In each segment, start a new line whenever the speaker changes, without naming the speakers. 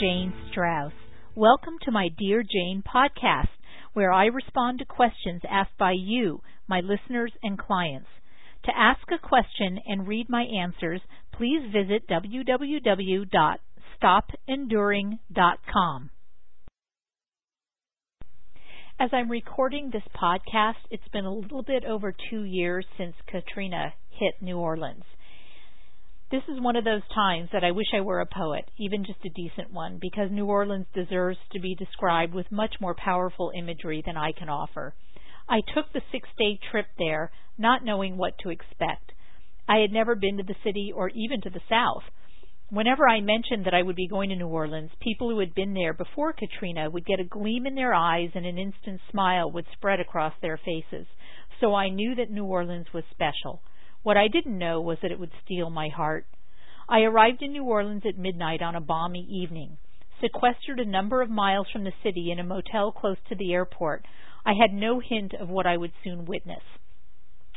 Jane Straus. Welcome to my Dear Jane podcast, where I respond to questions asked by you, my listeners and clients. To ask a question and read my answers, please visit www.stopenduring.com. As I'm recording this podcast, it's been a little bit over two years since Katrina hit New Orleans. This is one of those times that I wish I were a poet, even just a decent one, because New Orleans deserves to be described with much more powerful imagery than I can offer. I took the six day trip there, not knowing what to expect. I had never been to the city or even to the South. Whenever I mentioned that I would be going to New Orleans, people who had been there before Katrina would get a gleam in their eyes and an instant smile would spread across their faces. So I knew that New Orleans was special. What I didn't know was that it would steal my heart. I arrived in New Orleans at midnight on a balmy evening. Sequestered a number of miles from the city in a motel close to the airport, I had no hint of what I would soon witness.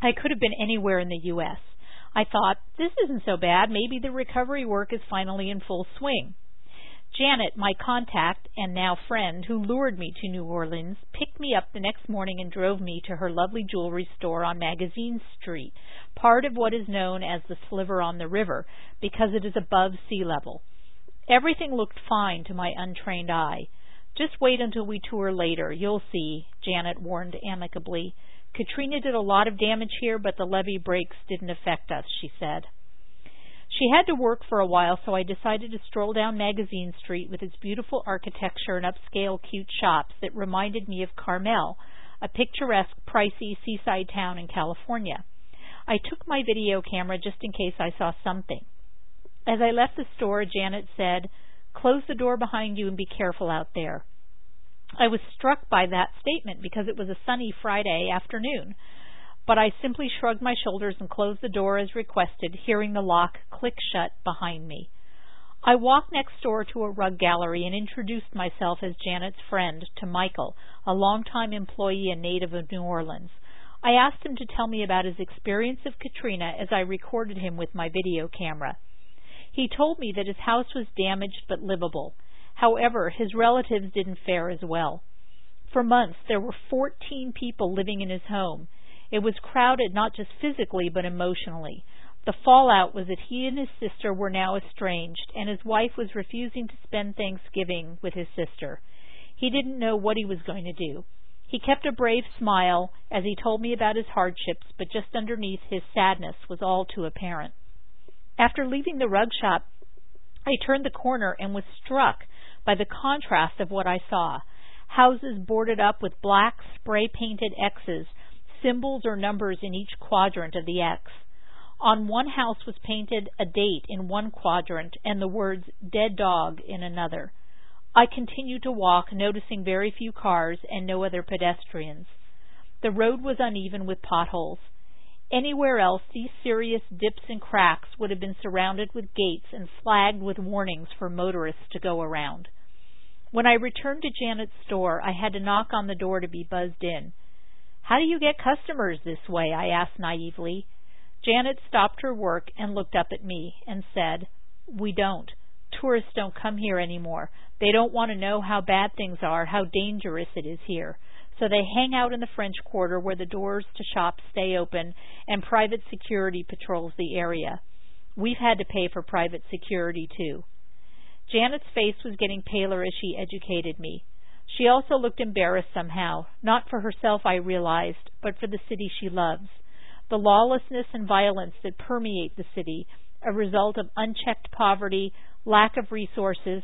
I could have been anywhere in the U.S. I thought, this isn't so bad. Maybe the recovery work is finally in full swing. Janet, my contact and now friend who lured me to New Orleans, picked me up the next morning and drove me to her lovely jewelry store on Magazine Street, part of what is known as the Sliver on the River, because it is above sea level. Everything looked fine to my untrained eye. Just wait until we tour later. You'll see, Janet warned amicably. Katrina did a lot of damage here, but the levee breaks didn't affect us, she said. She had to work for a while, so I decided to stroll down Magazine Street with its beautiful architecture and upscale cute shops that reminded me of Carmel, a picturesque, pricey seaside town in California. I took my video camera just in case I saw something. As I left the store, Janet said, Close the door behind you and be careful out there. I was struck by that statement because it was a sunny Friday afternoon but I simply shrugged my shoulders and closed the door as requested, hearing the lock click shut behind me. I walked next door to a rug gallery and introduced myself as Janet's friend to Michael, a longtime employee and native of New Orleans. I asked him to tell me about his experience of Katrina as I recorded him with my video camera. He told me that his house was damaged but livable. However, his relatives didn't fare as well. For months, there were 14 people living in his home. It was crowded not just physically but emotionally. The fallout was that he and his sister were now estranged, and his wife was refusing to spend Thanksgiving with his sister. He didn't know what he was going to do. He kept a brave smile as he told me about his hardships, but just underneath his sadness was all too apparent. After leaving the rug shop, I turned the corner and was struck by the contrast of what I saw. Houses boarded up with black spray painted X's symbols or numbers in each quadrant of the X. On one house was painted a date in one quadrant and the words dead dog in another. I continued to walk, noticing very few cars and no other pedestrians. The road was uneven with potholes. Anywhere else, these serious dips and cracks would have been surrounded with gates and flagged with warnings for motorists to go around. When I returned to Janet's store, I had to knock on the door to be buzzed in. How do you get customers this way? I asked naively. Janet stopped her work and looked up at me and said, We don't. Tourists don't come here anymore. They don't want to know how bad things are, how dangerous it is here. So they hang out in the French Quarter where the doors to shops stay open and private security patrols the area. We've had to pay for private security too. Janet's face was getting paler as she educated me. She also looked embarrassed somehow, not for herself, I realized, but for the city she loves. The lawlessness and violence that permeate the city, a result of unchecked poverty, lack of resources,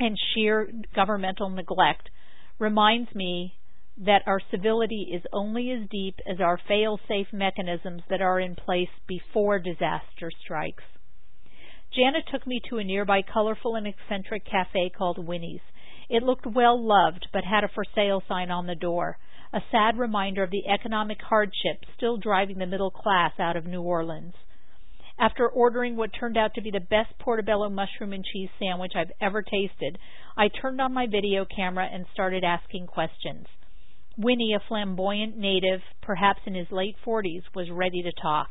and sheer governmental neglect, reminds me that our civility is only as deep as our fail-safe mechanisms that are in place before disaster strikes. Janet took me to a nearby colorful and eccentric cafe called Winnie's. It looked well loved, but had a for sale sign on the door, a sad reminder of the economic hardship still driving the middle class out of New Orleans. After ordering what turned out to be the best portobello mushroom and cheese sandwich I've ever tasted, I turned on my video camera and started asking questions. Winnie, a flamboyant native, perhaps in his late 40s, was ready to talk.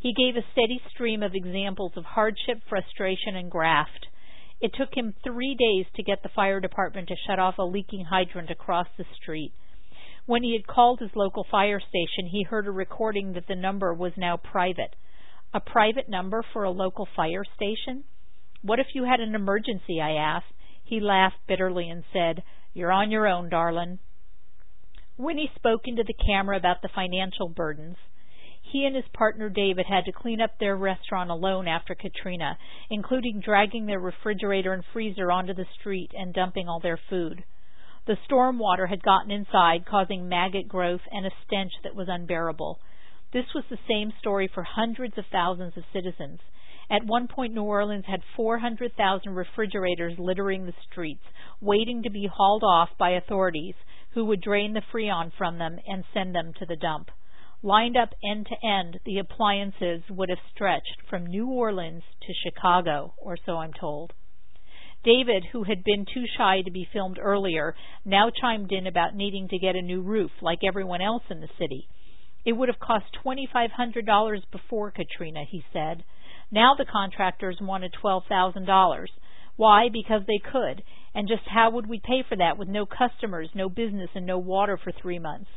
He gave a steady stream of examples of hardship, frustration, and graft. It took him three days to get the fire department to shut off a leaking hydrant across the street. When he had called his local fire station, he heard a recording that the number was now private. A private number for a local fire station? What if you had an emergency? I asked. He laughed bitterly and said, You're on your own, darlin'. When he spoke into the camera about the financial burdens, he and his partner David had to clean up their restaurant alone after Katrina, including dragging their refrigerator and freezer onto the street and dumping all their food. The storm water had gotten inside, causing maggot growth and a stench that was unbearable. This was the same story for hundreds of thousands of citizens. At one point, New Orleans had 400,000 refrigerators littering the streets, waiting to be hauled off by authorities who would drain the freon from them and send them to the dump. Lined up end to end, the appliances would have stretched from New Orleans to Chicago, or so I'm told. David, who had been too shy to be filmed earlier, now chimed in about needing to get a new roof like everyone else in the city. It would have cost $2,500 before Katrina, he said. Now the contractors wanted $12,000. Why? Because they could. And just how would we pay for that with no customers, no business, and no water for three months?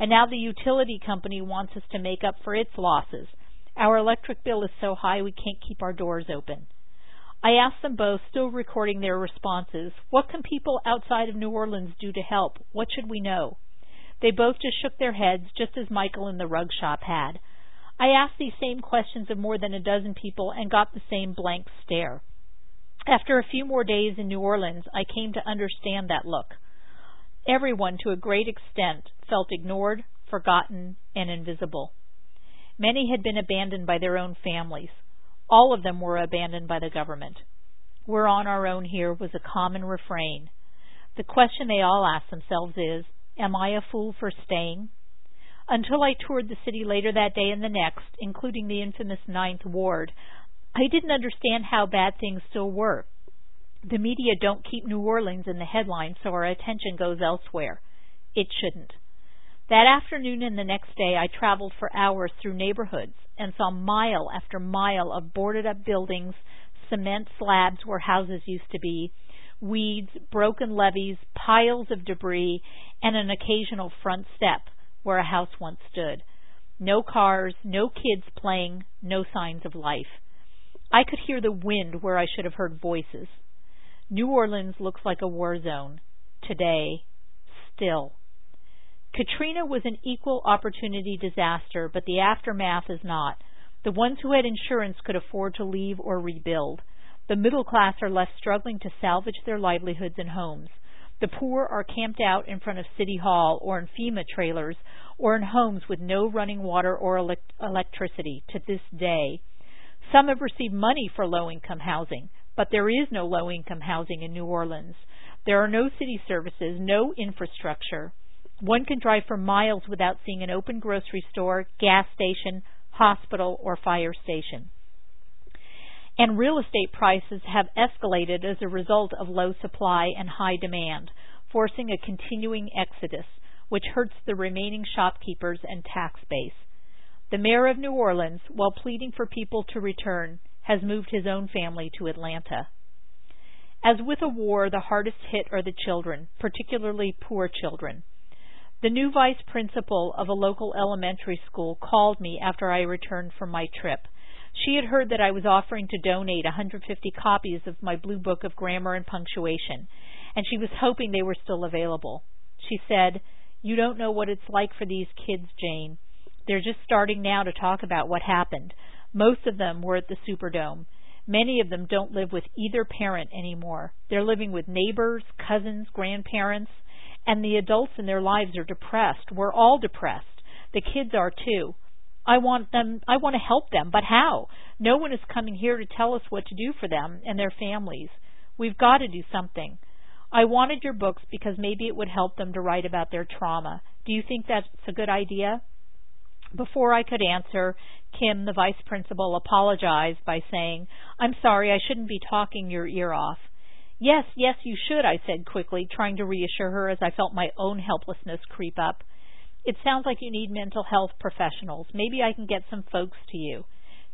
And now the utility company wants us to make up for its losses. Our electric bill is so high we can't keep our doors open. I asked them both, still recording their responses, what can people outside of New Orleans do to help? What should we know? They both just shook their heads, just as Michael in the rug shop had. I asked these same questions of more than a dozen people and got the same blank stare. After a few more days in New Orleans, I came to understand that look. Everyone, to a great extent, felt ignored, forgotten, and invisible. Many had been abandoned by their own families. All of them were abandoned by the government. We're on our own here was a common refrain. The question they all asked themselves is, Am I a fool for staying? Until I toured the city later that day and the next, including the infamous Ninth Ward, I didn't understand how bad things still were. The media don't keep New Orleans in the headlines, so our attention goes elsewhere. It shouldn't. That afternoon and the next day, I traveled for hours through neighborhoods and saw mile after mile of boarded up buildings, cement slabs where houses used to be, weeds, broken levees, piles of debris, and an occasional front step where a house once stood. No cars, no kids playing, no signs of life. I could hear the wind where I should have heard voices. New Orleans looks like a war zone. Today, still. Katrina was an equal opportunity disaster, but the aftermath is not. The ones who had insurance could afford to leave or rebuild. The middle class are left struggling to salvage their livelihoods and homes. The poor are camped out in front of City Hall or in FEMA trailers or in homes with no running water or elect- electricity to this day. Some have received money for low income housing. But there is no low income housing in New Orleans. There are no city services, no infrastructure. One can drive for miles without seeing an open grocery store, gas station, hospital, or fire station. And real estate prices have escalated as a result of low supply and high demand, forcing a continuing exodus, which hurts the remaining shopkeepers and tax base. The mayor of New Orleans, while pleading for people to return, has moved his own family to Atlanta. As with a war, the hardest hit are the children, particularly poor children. The new vice principal of a local elementary school called me after I returned from my trip. She had heard that I was offering to donate 150 copies of my blue book of grammar and punctuation, and she was hoping they were still available. She said, You don't know what it's like for these kids, Jane. They're just starting now to talk about what happened. Most of them were at the Superdome. Many of them don't live with either parent anymore. They're living with neighbors, cousins, grandparents, and the adults in their lives are depressed. We're all depressed. The kids are too. I want them I want to help them, but how? No one is coming here to tell us what to do for them and their families. We've got to do something. I wanted your books because maybe it would help them to write about their trauma. Do you think that's a good idea? Before I could answer, Kim, the vice principal, apologized by saying, I'm sorry, I shouldn't be talking your ear off. Yes, yes, you should, I said quickly, trying to reassure her as I felt my own helplessness creep up. It sounds like you need mental health professionals. Maybe I can get some folks to you.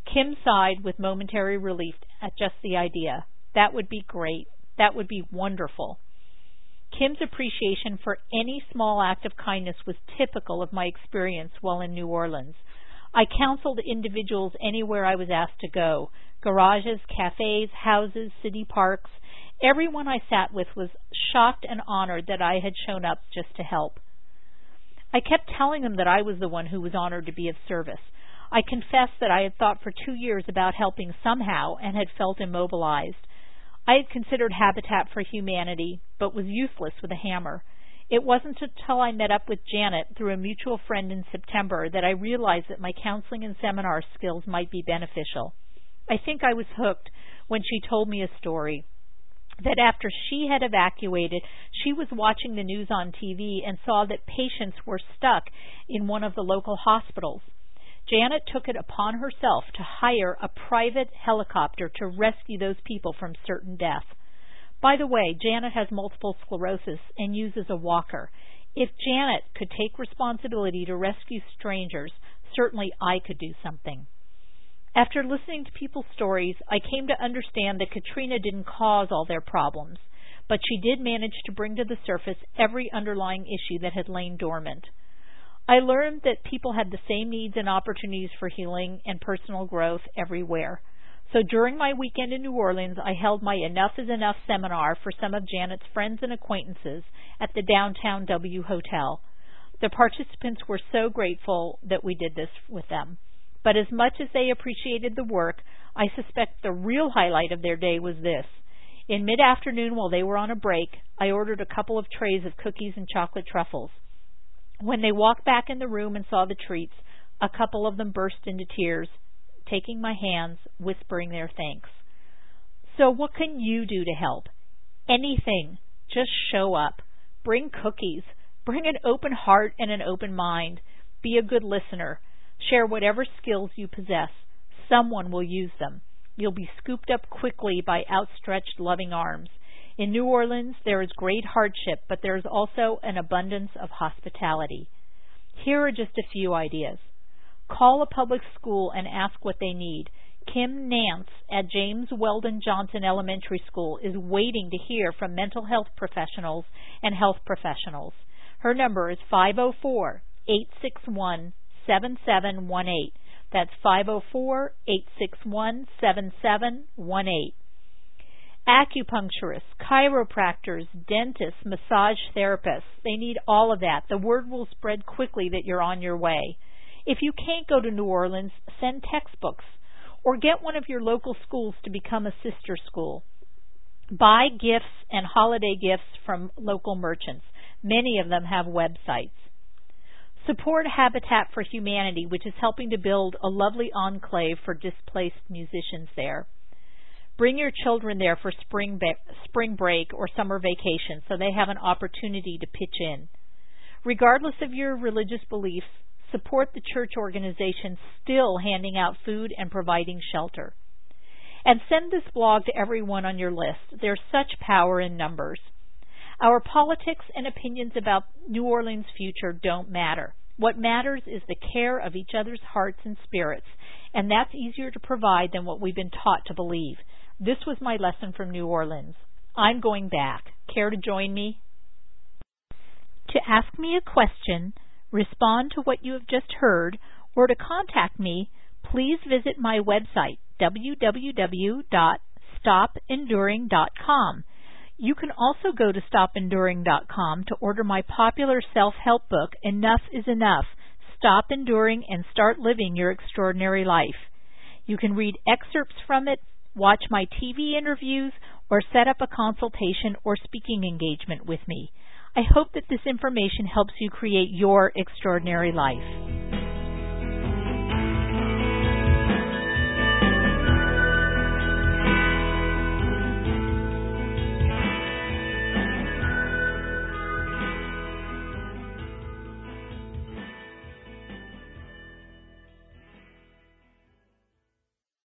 Kim sighed with momentary relief at just the idea. That would be great. That would be wonderful. Kim's appreciation for any small act of kindness was typical of my experience while in New Orleans. I counseled individuals anywhere I was asked to go garages, cafes, houses, city parks. Everyone I sat with was shocked and honored that I had shown up just to help. I kept telling them that I was the one who was honored to be of service. I confessed that I had thought for two years about helping somehow and had felt immobilized. I had considered Habitat for Humanity, but was useless with a hammer. It wasn't until I met up with Janet through a mutual friend in September that I realized that my counseling and seminar skills might be beneficial. I think I was hooked when she told me a story that after she had evacuated, she was watching the news on TV and saw that patients were stuck in one of the local hospitals. Janet took it upon herself to hire a private helicopter to rescue those people from certain death. By the way, Janet has multiple sclerosis and uses a walker. If Janet could take responsibility to rescue strangers, certainly I could do something. After listening to people's stories, I came to understand that Katrina didn't cause all their problems, but she did manage to bring to the surface every underlying issue that had lain dormant. I learned that people had the same needs and opportunities for healing and personal growth everywhere. So during my weekend in New Orleans, I held my Enough is Enough seminar for some of Janet's friends and acquaintances at the downtown W Hotel. The participants were so grateful that we did this with them. But as much as they appreciated the work, I suspect the real highlight of their day was this. In mid afternoon, while they were on a break, I ordered a couple of trays of cookies and chocolate truffles. When they walked back in the room and saw the treats, a couple of them burst into tears, taking my hands, whispering their thanks. So, what can you do to help? Anything. Just show up. Bring cookies. Bring an open heart and an open mind. Be a good listener. Share whatever skills you possess. Someone will use them. You'll be scooped up quickly by outstretched loving arms. In New Orleans, there is great hardship, but there is also an abundance of hospitality. Here are just a few ideas. Call a public school and ask what they need. Kim Nance at James Weldon Johnson Elementary School is waiting to hear from mental health professionals and health professionals. Her number is 504 861 7718. That's 504 861 7718. Acupuncturists, chiropractors, dentists, massage therapists, they need all of that. The word will spread quickly that you're on your way. If you can't go to New Orleans, send textbooks or get one of your local schools to become a sister school. Buy gifts and holiday gifts from local merchants. Many of them have websites. Support Habitat for Humanity, which is helping to build a lovely enclave for displaced musicians there. Bring your children there for spring, spring break or summer vacation so they have an opportunity to pitch in. Regardless of your religious beliefs, support the church organization still handing out food and providing shelter. And send this blog to everyone on your list. There's such power in numbers. Our politics and opinions about New Orleans' future don't matter. What matters is the care of each other's hearts and spirits, and that's easier to provide than what we've been taught to believe. This was my lesson from New Orleans. I'm going back. Care to join me? To ask me a question, respond to what you have just heard, or to contact me, please visit my website, www.stopenduring.com. You can also go to stopenduring.com to order my popular self-help book, Enough is Enough. Stop enduring and start living your extraordinary life. You can read excerpts from it, watch my TV interviews, or set up a consultation or speaking engagement with me. I hope that this information helps you create your extraordinary life.